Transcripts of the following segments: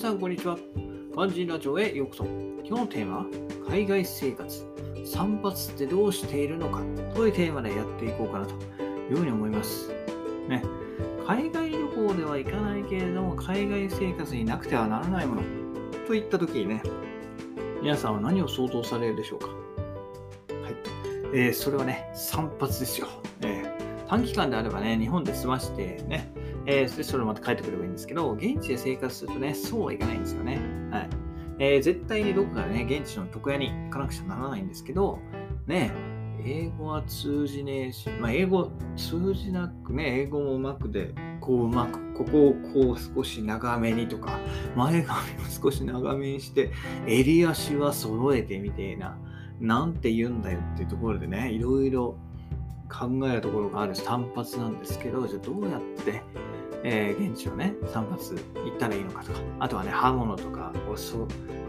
さん、こんにちは。漢字ラジオへようこそ。今日のテーマは、海外生活。散髪ってどうしているのかというテーマでやっていこうかなというふうに思います。ね、海外旅行では行かないけれども、海外生活になくてはならないものといったときにね、皆さんは何を想像されるでしょうか。はい。えー、それはね、散髪ですよ。えー、短期間であればね、日本で済ましてね、えー、それまた帰ってくればいいんですけど、現地で生活するとね、そうはいかないんですよね。はい。えー、絶対にどこかね、現地の床屋に行かなくちゃならないんですけど、ね、英語は通じねえし、まあ、英語通じなくね、英語もうまくで、こううまく、ここをこう少し長めにとか、前髪を少し長めにして、襟足は揃えてみてえな、なんて言うんだよっていうところでね、いろいろ考えるところがある単発なんですけど、じゃあどうやってえー、現地をね、散髪行ったらいいのかとか、あとはね、刃物とか、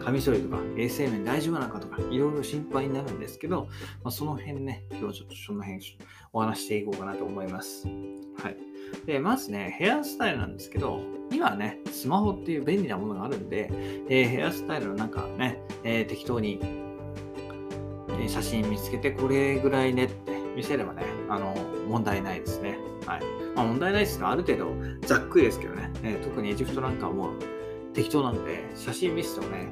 カミソリとか、衛生面大丈夫なのかとか、いろいろ心配になるんですけど、まあ、その辺ね、今日ちょっとその辺お話していこうかなと思います。はい。で、まずね、ヘアスタイルなんですけど、今ね、スマホっていう便利なものがあるんで、えー、ヘアスタイルの中ね、えー、適当に、写真見つけて、これぐらいねって見せればね、あの、問題ないですね。はい。まあ、問題ないですが、ある程度ざっくりですけどね、えー、特にエジプトなんかはもう適当なんで、写真見せてもね、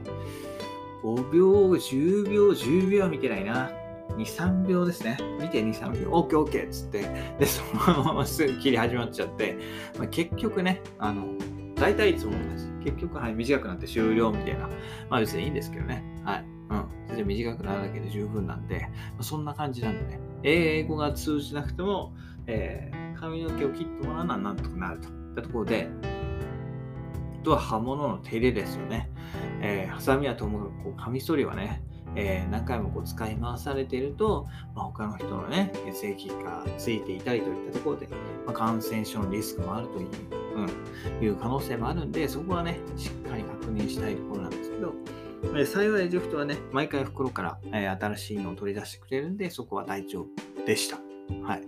5秒、10秒、10秒は見てないな。2、3秒ですね。見て2、3秒。OK、OK っつって、で、そのまますぐ切り始まっちゃって、まあ、結局ね、あの、大体いつも同じ。結局、はい、短くなって終了みたいな。まあ別にいいんですけどね。はい。うん。全然短くなるだけで十分なんで、まあ、そんな感じなんでね。英語が通じなくても、えー、髪の毛を切ってもらうのはなんとかなるといったところで、あとは刃物の手入れですよね。えー、ハサミはともかくこうカミソリはね、えー、何回もこう使い回されていると、まあ、他の人のね、血液がついていたりといったところで、まあ、感染症のリスクもあるという、うん、いう可能性もあるんで、そこはね、しっかり確認したいところなんですけど、えー、幸いエジプトはね、毎回袋から、えー、新しいのを取り出してくれるんで、そこは大丈夫でした。はい。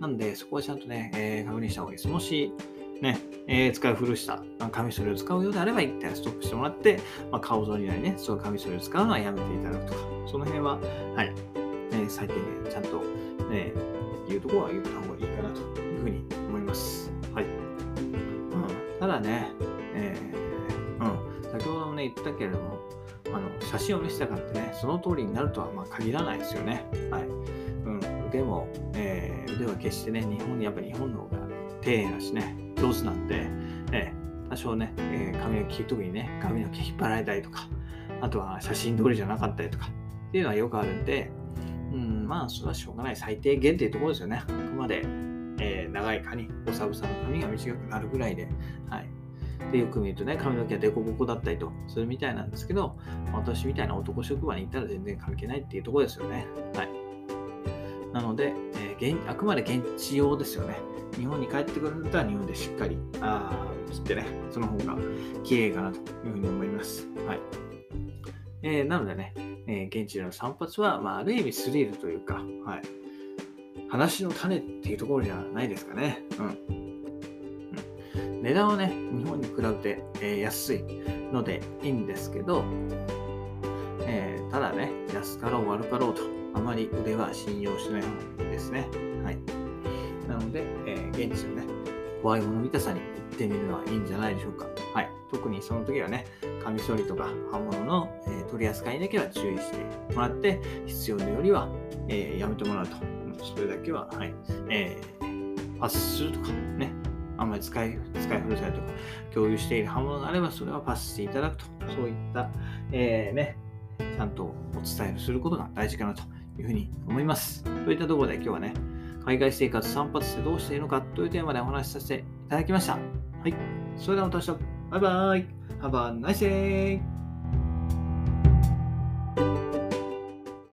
なんで、そこはちゃんとね、えー、確認した方がいいです。もし、ね、えー、使い古したカミソリを使うようであれば、一旦ストップしてもらって、まあ、顔ぞりなりね、そういうカミソリを使うのはやめていただくとか、その辺は、はい、えー、最低限ちゃんと、ね、言うところは言った方がいいかなというふうに思います。はい。うん、ただね、えー、うん、先ほどもね、言ったけれども、あの写真を見せたからってね、その通りになるとはまあ限らないですよね。はい。うん、腕も、えー、腕は決してね、日本にやっぱ日本の方が丁寧だしね、上手なんで、えー、多少ね、えー、髪の毛、特にね、髪の毛引っ張られたりとか、あとは写真通りじゃなかったりとか、っていうのはよくあるんで、うん、まあ、それはしょうがない。最低限っていうところですよね。あくまで、えー、長い髪、おさぶさの髪が短くなるぐらいで、はい。で、よく見るとね、髪の毛はデコボコだったりとするみたいなんですけど、私みたいな男職場に行ったら全然関係ないっていうとこですよね。はい。なので、えー、現あくまで現地用ですよね。日本に帰ってくるんだったら日本でしっかりあ切ってね、その方が綺麗かなというふうに思います。はい。えー、なのでね、えー、現地での散髪は、まあ、ある意味スリルというか、はい。話の種っていうところじゃないですかね。うん。値段はね、日本に比べて、え、安いのでいいんですけど、えー、ただね、安かろう悪かろうと、あまり腕は信用しない方がですね。はい。なので、えー、現地のね、怖いもの見たさに行ってみるのはいいんじゃないでしょうか。はい。特にその時はね、カミソリとか刃物の、えー、取り扱いだけは注意してもらって、必要なよりは、えー、やめてもらうと。それだけは、はい。えー、パスするとかね、あんまり使い、使い古されとか、共有している刃物があれば、それはパスしていただくと、そういった、えー、ね、ちゃんとお伝えすることが大事かなというふうに思います。といったところで今日はね、海外生活散髪ってどうしていいのかというテーマでお話しさせていただきました。はい。それではまた明日。バイバイ。Have a nice day!